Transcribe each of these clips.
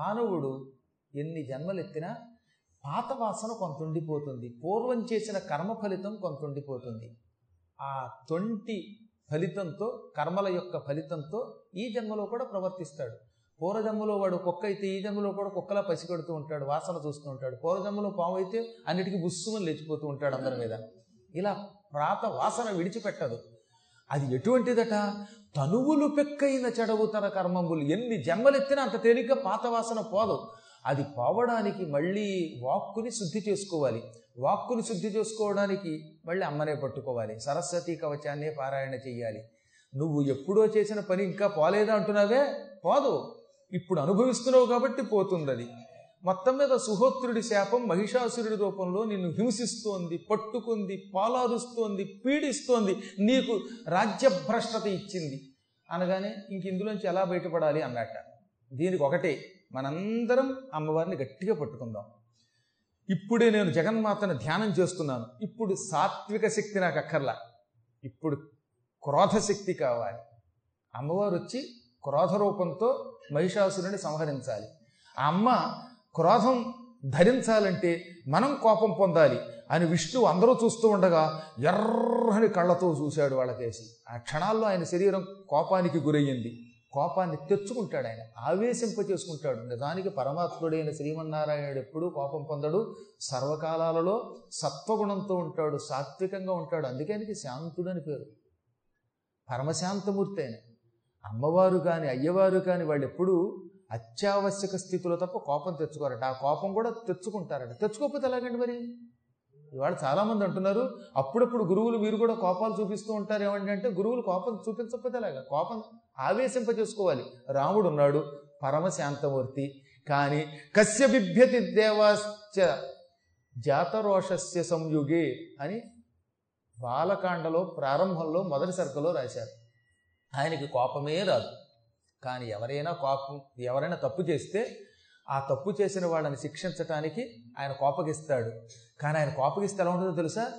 మానవుడు ఎన్ని జన్మలెత్తినా పాత వాసన కొంత ఉండిపోతుంది పూర్వం చేసిన కర్మ ఫలితం కొంత ఉండిపోతుంది ఆ తొంటి ఫలితంతో కర్మల యొక్క ఫలితంతో ఈ జన్మలో కూడా ప్రవర్తిస్తాడు. పూర్వజన్మలో వాడు కుక్క అయితే ఈ జన్మలో కూడా కుక్కలా పసిగడుతూ ఉంటాడు వాసన చూస్తూ ఉంటాడు. పూర్వజన్మలో పాము అయితే అన్నిటికీ బుస్సుమని లేచిపోతూ ఉంటాడు అందరి మీద. ఇలా ప్రాత వాసన విడిచిపెట్టదు. అది ఎటువంటిదట? తనువులు పెక్కైన చెడవు తన కర్మములు ఎన్ని జన్మలెత్తినా అంత తేలిగ్గా పాత వాసన పోదు. అది పోవడానికి మళ్ళీ వాక్కుని శుద్ధి చేసుకోవాలి. వాక్కుని శుద్ధి చేసుకోవడానికి మళ్ళీ అమ్మనే పట్టుకోవాలి. సరస్వతి కవచాన్నే పారాయణ చెయ్యాలి. నువ్వు ఎప్పుడో చేసిన పని ఇంకా పోలేదా అంటున్నావే? పోదు. ఇప్పుడు అనుభవిస్తున్నావు కాబట్టి పోతుంది అది మొత్తం మీద సుహోత్రుడి శాపం మహిషాసురుడి రూపంలో నిన్ను హింసిస్తోంది పట్టుకుంది పాలారుస్తోంది పీడిస్తోంది నీకు రాజ్యభ్రష్టత ఇచ్చింది. అనగానే ఇంక ఇందులోంచి ఎలా బయటపడాలి అన్నట్ట దీనికి ఒకటే మనందరం అమ్మవారిని గట్టిగా పట్టుకుందాం. ఇప్పుడే నేను జగన్మాతను ధ్యానం చేస్తున్నాను. ఇప్పుడు సాత్విక శక్తి నాకు అక్కర్లా. ఇప్పుడు క్రోధ శక్తి కావాలి. అమ్మవారు వచ్చి క్రోధ రూపంతో మహిషాసురుని సంహరించాలి. ఆ అమ్మ క్రోధం ధరించాలంటే మనం కోపం పొందాలి అని విష్ణువు అందరూ చూస్తూ ఉండగా ఎర్రని కళ్ళతో చూశాడు వాళ్ళకేసి. ఆ క్షణాల్లో ఆయన శరీరం కోపానికి గురయ్యింది. కోపాన్ని తెచ్చుకుంటాడు ఆయన. ఆవేశింప చేసుకుంటాడు నిజానికి పరమాత్ముడైన శ్రీమన్నారాయణుడు ఎప్పుడూ కోపం పొందడు. సర్వకాలాలలో సత్వగుణంతో ఉంటాడు. సాత్వికంగా ఉంటాడు. అందుకే ఆయనకి శాంతుడని పేరు. పరమశాంతమూర్తి ఆయన. అమ్మవారు కానీ అయ్యవారు కానీ వాళ్ళు ఎప్పుడూ అత్యావశ్యక స్థితిలో తప్ప కోపం తెచ్చుకోరట. ఆ కోపం కూడా తెచ్చుకుంటారట. తెచ్చుకోకపోతే ఎలాగండి మరి? ఇవాళ చాలామంది అంటున్నారు అప్పుడప్పుడు గురువులు మీరు కూడా కోపాలు చూపిస్తూ ఉంటారు ఏమంటే అంటే గురువులు కోపం చూపించకపోతే ఎలాగా? కోపం ఆవేశింప చేసుకోవాలి రాముడు ఉన్నాడు పరమశాంతమూర్తి. కానీ కశ్య బిభ్యతి దేవాశ్చ జాతరోషస్య సంయుగే అని బాలకాండలో ప్రారంభంలో మొదటి సరుకులో రాశారు. ఆయనకి కోపమే రాదు. కానీ ఎవరైనా కోపం ఎవరైనా తప్పు చేస్తే ఆ తప్పు చేసిన వాళ్ళని శిక్షించటానికి ఆయన కోపగిస్తాడు. కానీ ఆయన కోపగిస్తే ఎలా ఉంటుందో తెలుసా?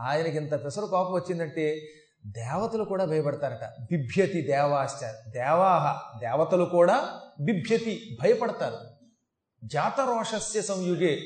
ఆయనకి ఇంత పెసరు కోపం వచ్చిందంటే దేవతలు కూడా భయపడతారట. బిభ్యతి దేవాశ్చ దేవాహ దేవతలు కూడా బిభ్యతి భయపడతారు. జాతరోషస్య సంయుగే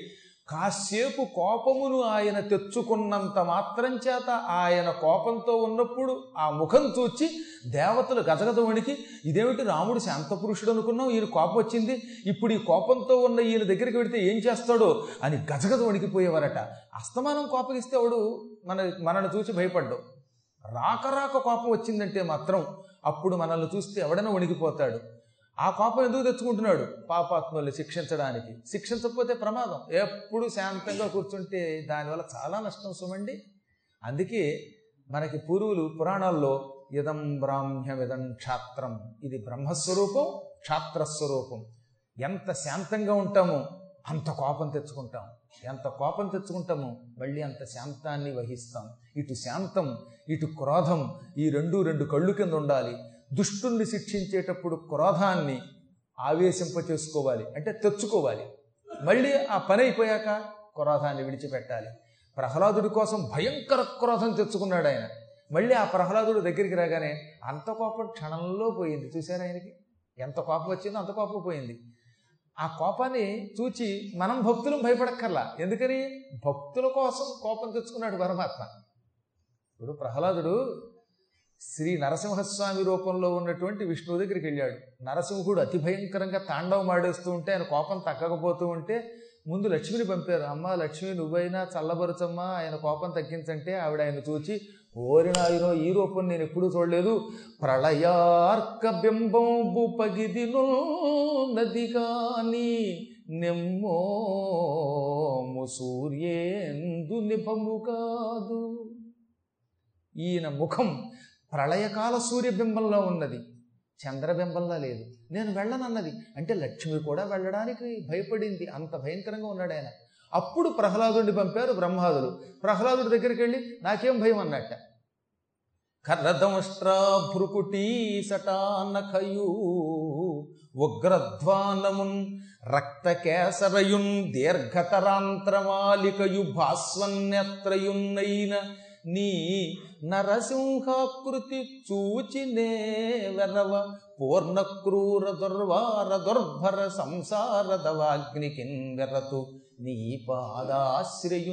కాసేపు కోపమును ఆయన తెచ్చుకున్నంత మాత్రం చేత ఆయన కోపంతో ఉన్నప్పుడు ఆ ముఖం చూచి దేవతలు గజగజ వణికి ఇదేమిటి రాముడు శాంతపురుషుడు అనుకున్నాం ఈయన కోపం వచ్చింది. ఇప్పుడు ఈ కోపంతో ఉన్న ఈయన దగ్గరికి వెడితే ఏం చేస్తాడో? అని గజగజ వణికిపోయేవారట. అస్తమానం కోపగిస్తే వాడు మన మనల్ని చూసి భయపడ్డు. రాక రాక కోపం వచ్చిందంటే మాత్రం అప్పుడు మనల్ని చూస్తే ఎవడైనా వణికిపోతాడు. ఆ కోపం ఎందుకు తెచ్చుకుంటున్నాడు? పాపాత్మల్ని శిక్షించడానికి. శిక్షించకపోతే ప్రమాదం. ఎప్పుడు శాంతంగా కూర్చుంటే దానివల్ల చాలా నష్టం సుమండి. అందుకే మనకి పూర్వులు పురాణాల్లో ఇదం బ్రాహ్మ్యమిదం క్షాత్రం. ఇది బ్రహ్మస్వరూపం క్షాత్రస్వరూపం. ఎంత శాంతంగా ఉంటామో అంత కోపం తెచ్చుకుంటాం. ఎంత కోపం తెచ్చుకుంటామో మళ్ళీ అంత శాంతాన్ని వహిస్తాం. ఇటు శాంతం ఇటు క్రోధం ఈ రెండు రెండు కళ్ళు కింద ఉండాలి. దుష్టుణ్ణి శిక్షించేటప్పుడు క్రోధాన్ని ఆవేశింప చేసుకోవాలి అంటే తెచ్చుకోవాలి. మళ్ళీ ఆ పని అయిపోయాక క్రోధాన్ని విడిచిపెట్టాలి. ప్రహ్లాదుడి కోసం భయంకర క్రోధం తెచ్చుకున్నాడు ఆయన. మళ్ళీ ఆ ప్రహ్లాదుడు దగ్గరికి రాగానే అంత కోపం క్షణంలో పోయింది. చూసారా ఆయనకి? ఎంత కోపం వచ్చిందో అంత కోపం పోయింది. ఆ కోపాన్ని చూచి మనం భక్తులు భయపడక్కర్లా. ఎందుకని? భక్తుల కోసం కోపం తెచ్చుకున్నాడు పరమాత్మ. ఇప్పుడు ప్రహ్లాదుడు శ్రీ నరసింహస్వామి రూపంలో ఉన్నటువంటి విష్ణువు దగ్గరికి వెళ్ళాడు. నరసింహుడు అతి భయంకరంగా తాండవం ఆడేస్తూ ఉంటే ఆయన కోపం తగ్గకపోతూ ఉంటే ముందు లక్ష్మిని పంపారు. అమ్మ లక్ష్మి నువ్వైనా చల్లబరుచమ్మా ఆయన కోపం తగ్గించంటే ఆవిడ ఆయన చూచి ఓరినాయనో ఈ రూపం నేను ఎప్పుడూ చూడలేదు. ప్రళయార్క బింబంబు పగిదిను నది కాని నెమ్మోము సూర్యేందు నిభము కాదు. ఈయన ముఖం ప్రళయకాల సూర్యబింబంలో ఉన్నది. చంద్రబింబంలో లేదు. నేను వెళ్ళనన్నది. అంటే లక్ష్మి కూడా వెళ్ళడానికి భయపడింది. అంత భయంకరంగా ఉన్నాడు ఆయన. అప్పుడు ప్రహ్లాదుడిని పంపారు బ్రహ్మాదుడు ప్రహ్లాదుడి దగ్గరికి వెళ్ళి నాకేం భయం? అన్నట్ట. కర్రదంష్ట్రా భ్రుకుటీ ఉగ్రధ్వానమున్ రక్తకేసరయున్ దీర్ఘతరాంత్రమాలికయు భాస్వన్యత్రయున్నైన నీ నరసింహాకృతి చూచినే వెరవ పూర్ణ క్రూర దుర్వార దుర్భర సంసార దవాగ్నికిన్ వెరతు నీ పాదాశ్రయుంజేయవే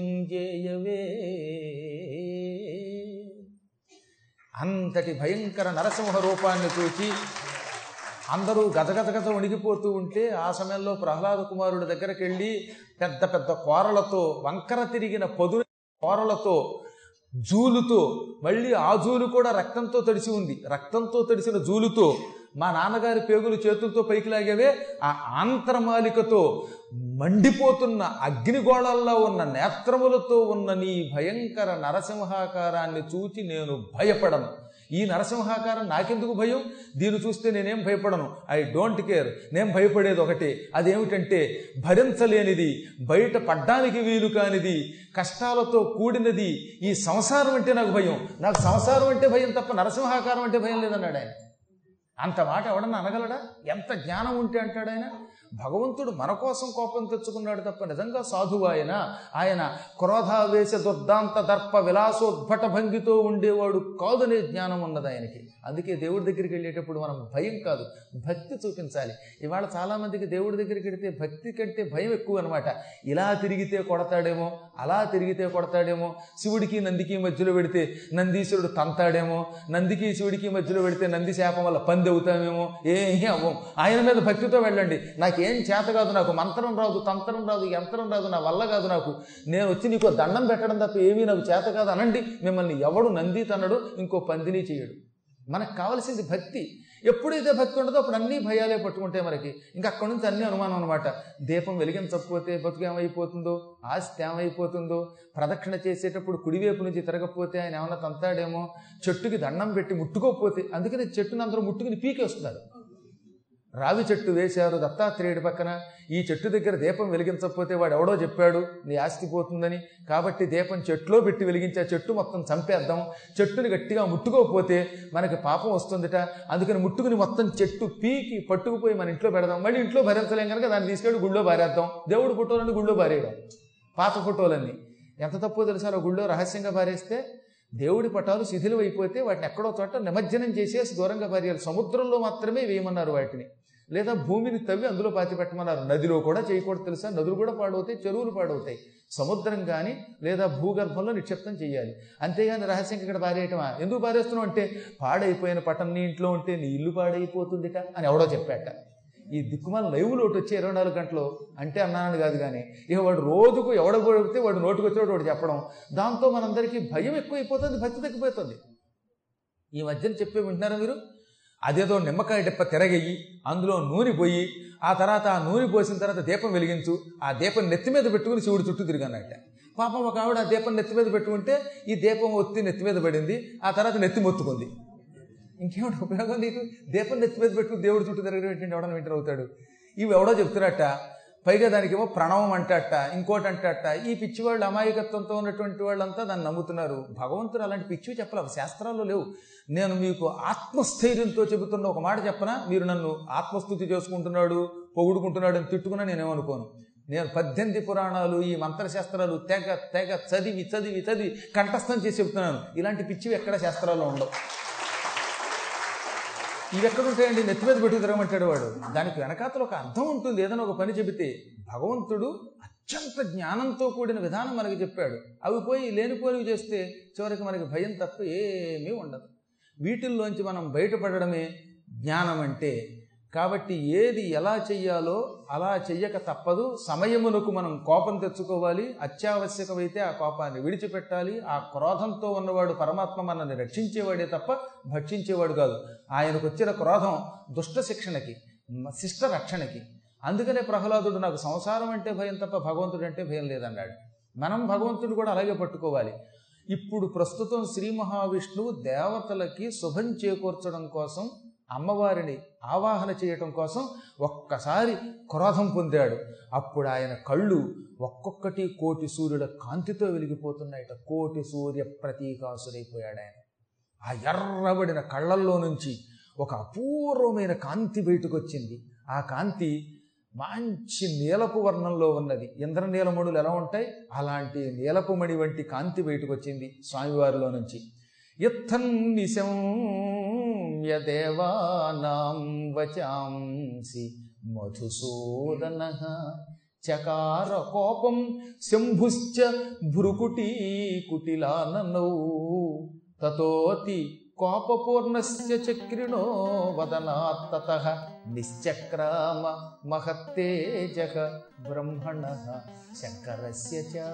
అంతటి భయంకర నరసింహ రూపాన్ని చూచి అందరూ గదగదగద వణిగిపోతూ ఉంటే ఆ సమయంలో ప్రహ్లాద కుమారుడి దగ్గరికి వెళ్ళి పెద్ద పెద్ద కోరలతో వంకర తిరిగిన పొదు కోరలతో జూలుతో మళ్ళీ ఆ జూలు కూడా రక్తంతో తడిసి ఉంది. రక్తంతో తడిసిన జూలుతో మా నాన్నగారి పేగులు చేతులతో పైకి లాగేవే ఆ ఆంతరమాలికతో మండిపోతున్న అగ్నిగోళాల్లో ఉన్న నేత్రములతో ఉన్న నీ భయంకర నరసింహాకారాన్ని చూచి నేను భయపడను. ఈ నరసింహాకారం నాకెందుకు భయం? దీన్ని చూస్తే నేనేం భయపడను. I don't care. నేను భయపడేది ఒకటే. అదేమిటంటే భరించలేనిది బయట పడ్డానికి వీలు కానిది కష్టాలతో కూడినది ఈ సంసారం అంటే నాకు భయం. నాకు సంసారం అంటే భయం తప్ప నరసింహాకారం అంటే భయం లేదన్నాడు ఆయన. అంత మాట ఎవడన్నా అనగలడా? ఎంత జ్ఞానం ఉంటే అంటాడు ఆయన? భగవంతుడు మన కోసం కోపం తెచ్చుకున్నాడు తప్ప నిజంగా సాధువు ఆయన. ఆయన క్రోధావేశ దుర్దాంత దర్ప విలాసోద్భట భంగితో ఉండేవాడు కాదనే జ్ఞానం ఉన్నది ఆయనకి. అందుకే దేవుడి దగ్గరికి వెళ్ళేటప్పుడు మనం భయం కాదు భక్తి చూపించాలి. ఇవాళ చాలామందికి దేవుడి దగ్గరికి వెళితే భక్తి కంటే భయం ఎక్కువ అనమాట ఇలా తిరిగితే కొడతాడేమో అలా తిరిగితే కొడతాడేమో శివుడికి నందికి మధ్యలో పెడితే నందీశ్వరుడు తంతాడేమో నందికి శివుడికి మధ్యలో పెడితే నంది శాపం వల్ల పంది అవుతామేమో ఏమీ అవ్వం. ఆయన మీద భక్తితో వెళ్ళండి. నాకు చేత కాదు నాకు మంత్రం రాదు తంత్రం రాదు యంత్రం రాదు నా వల్ల కాదు నాకు. నేను వచ్చి నీకు దండం పెట్టడం తప్ప ఏమీ నాకు చేత కాదు అనండి. మిమ్మల్ని ఎవడు నంది తనడు ఇంకో పందిని చేయడు. మనకు కావలసింది భక్తి. ఎప్పుడైతే భక్తి ఉండదో అప్పుడు అన్ని భయాలే పట్టుకుంటే మనకి. ఇంకా అక్కడి నుంచి అన్ని అనుమానం అనమాట దీపం వెలిగించకపోతే బతుకు ఏమైపోతుందో ఆస్తి ఏమైపోతుందో ప్రదక్షిణ చేసేటప్పుడు కుడివైపు నుంచి తిరగకపోతే ఆయన ఏమన్నా తంతాడేమో చెట్టుకి దండం పెట్టి ముట్టుకోకపోతే అందుకని చెట్టుని అందరూ ముట్టుకుని పీకేస్తున్నారు. రావి చెట్టు వేశారు దత్తాత్రేయుడి పక్కన. ఈ చెట్టు దగ్గర దీపం వెలిగించకపోతే వాడు ఎవడో చెప్పాడు నీ ఆస్తి పోతుందని. కాబట్టి దీపం చెట్టులో పెట్టి వెలిగించే చెట్టు మొత్తం చంపేద్దాం. చెట్టుని గట్టిగా ముట్టుకోకపోతే మనకి పాపం వస్తుందిట. అందుకని ముట్టుకుని మొత్తం చెట్టు పీకి పట్టుకుపోయి మన ఇంట్లో పెడదాం. మళ్ళీ ఇంట్లో భరించలేం కనుక దాన్ని తీసుకెళ్ళి గుళ్ళో బారేద్దాం దేవుడు ఫోటోలన్నీ గుళ్ళో బారేయడం పాత ఫోటోలన్నీ. ఎంత తప్పో తెలుసా? గుళ్ళో రహస్యంగా బారేస్తే దేవుడి పటాలు శిథిలం అయిపోతే వాటిని ఎక్కడో చోట నిమజ్జనం చేసేసి దూరంగా పారేయాలి. సముద్రంలో మాత్రమే వేయమన్నారు వాటిని. లేదా భూమిని తవ్వి అందులో పాతిపెట్టమన్నారు. నదిలో కూడా చేయకూడదు తెలుసా? నదులు కూడా పాడవుతాయి చెరువులు పాడవుతాయి. సముద్రం కానీ లేదా భూగర్భంలో నిక్షిప్తం చేయాలి. అంతేగాని రహస్యంగా ఇక్కడ పారేయటమా? ఎందుకు పారేస్తున్నావు అంటే పాడైపోయిన పటం నీ ఇంట్లో ఉంటే నీ ఇల్లు పాడైపోతుందిట అని ఎవడో చెప్పాట. ఈ దిక్కుమాల లైవ్ లోటు వచ్చి ఇరవై నాలుగు గంటలు అంటే అన్నానని కాదు కానీ ఇక వాడు రోజుకు ఎవడగొడితే వాడు నోటుకు వాడు చెప్పడం. దాంతో మనందరికీ భయం ఎక్కువైపోతుంది భక్తి తగ్గిపోతుంది. ఈ మధ్యన చెప్పే వింటున్నారా మీరు? అదేదో నిమ్మకాయ డిప్ప తిరగయ్యి అందులో నూనె పోయి ఆ తర్వాత ఆ నూనె పోసిన తర్వాత దీపం వెలిగించు ఆ దీపం నెత్తి మీద పెట్టుకుని శివుడు చుట్టూ తిరిగానట పాపం ఒక ఆవిడ ఆ దీపం నెత్తి మీద పెట్టుకుంటే ఈ దీపం ఒత్తి నెత్తి మీద పడింది ఆ తర్వాత నెత్తి మొత్తుకుంది. ఇంకేమిటి ఉపయోగం నీకు? దీపం నెత్తి మీద పెట్టుకుని దేవుడు చుట్టూ తిరగడం ఏంటంటే ఎవడని వింటర్ అవుతాడు. ఇవి ఎవడో చెప్తున్నట్ట పైగా దానికేమో ప్రణవం అంటట ఇంకోటి అంటట ఈ పిచ్చివాళ్ళు అమాయకత్వంతో ఉన్నటువంటి వాళ్ళంతా దాన్ని నమ్ముతున్నారు. భగవంతుడు అలాంటి పిచ్చివి చెప్పలేవు శాస్త్రాల్లో లేవు. నేను మీకు ఆత్మస్థైర్యంతో చెబుతున్న ఒక మాట చెప్పనా? మీరు నన్ను ఆత్మస్థుతి చేసుకుంటున్నాడు పొగుడుకుంటున్నాడు అని తిట్టుకున్నా నేనేమనుకోను. నేను పద్దెనిమిది పురాణాలు ఈ మంత్రశాస్త్రాలు తెగ తెగ చదివి చదివి చదివి కంఠస్థం చేసి చెబుతున్నాను. ఇలాంటి పిచ్చివి ఎక్కడ శాస్త్రాల్లో ఉండవు. ఇవి ఎక్కడుంటాయండి నెత్తి మీద పెట్టుకు తిరగమంటాడు వాడు. దానికి వెనకాతలు ఒక అర్థం ఉంటుంది ఏదైనా ఒక పని చెబితే. భగవంతుడు అత్యంత జ్ఞానంతో కూడిన విధానం మనకి చెప్పాడు. అవి పోయి లేనిపోనివి చేస్తే చివరికి మనకి భయం తప్ప ఏమీ ఉండదు. వీటిల్లోంచి మనం బయటపడడమే జ్ఞానం అంటే కాబట్టి ఏది ఎలా చెయ్యాలో అలా చెయ్యక తప్పదు. సమయమునకు మనం కోపం తెచ్చుకోవాలి. అత్యావశ్యకమైతే ఆ కోపాన్ని విడిచిపెట్టాలి. ఆ క్రోధంతో ఉన్నవాడు పరమాత్మ మనల్ని రక్షించేవాడే తప్ప భక్షించేవాడు కాదు. ఆయనకు వచ్చిన క్రోధం దుష్ట శిక్షణకి శిష్ట రక్షణకి. అందుకనే ప్రహ్లాదుడు నాకు సంసారం అంటే భయం తప్ప భగవంతుడు అంటే భయం లేదన్నాడు. మనం భగవంతుడు కూడా అలాగే పట్టుకోవాలి. ఇప్పుడు ప్రస్తుతం శ్రీ మహావిష్ణువు దేవతలకి శుభం చేకూర్చడం కోసం అమ్మవారిని ఆవాహన చేయటం కోసం ఒక్కసారి క్రోధం పొందాడు. అప్పుడు ఆయన కళ్ళు ఒక్కొక్కటి కోటి సూర్యుల కాంతితో వెలిగిపోతున్నాయట. కోటి సూర్య ప్రతీకాసురైపోయాడు ఆయన. ఆ ఎర్రబడిన కళ్ళల్లో నుంచి ఒక అపూర్వమైన కాంతి బయటకు వచ్చింది ఆ కాంతి మంచి నీలపు వర్ణంలో ఉన్నది. ఇంద్రనీలమణులు ఎలా ఉంటాయి? అలాంటి నీలపుమణి వంటి కాంతి బయటకు వచ్చింది స్వామివారిలో నుంచి. ఇత్తం నిశం దేవానాం వచాంసి మధుసూదన చకార కోపం శంభుశ్చ భ్రుకుటీ కుటిలాననౌ తతోతి కోపపూర్ణస్య చక్రిణో వదనాత్తత నిశ్చక్రామ మహత్తేజ బ్రహ్మణ శంకరస్య చ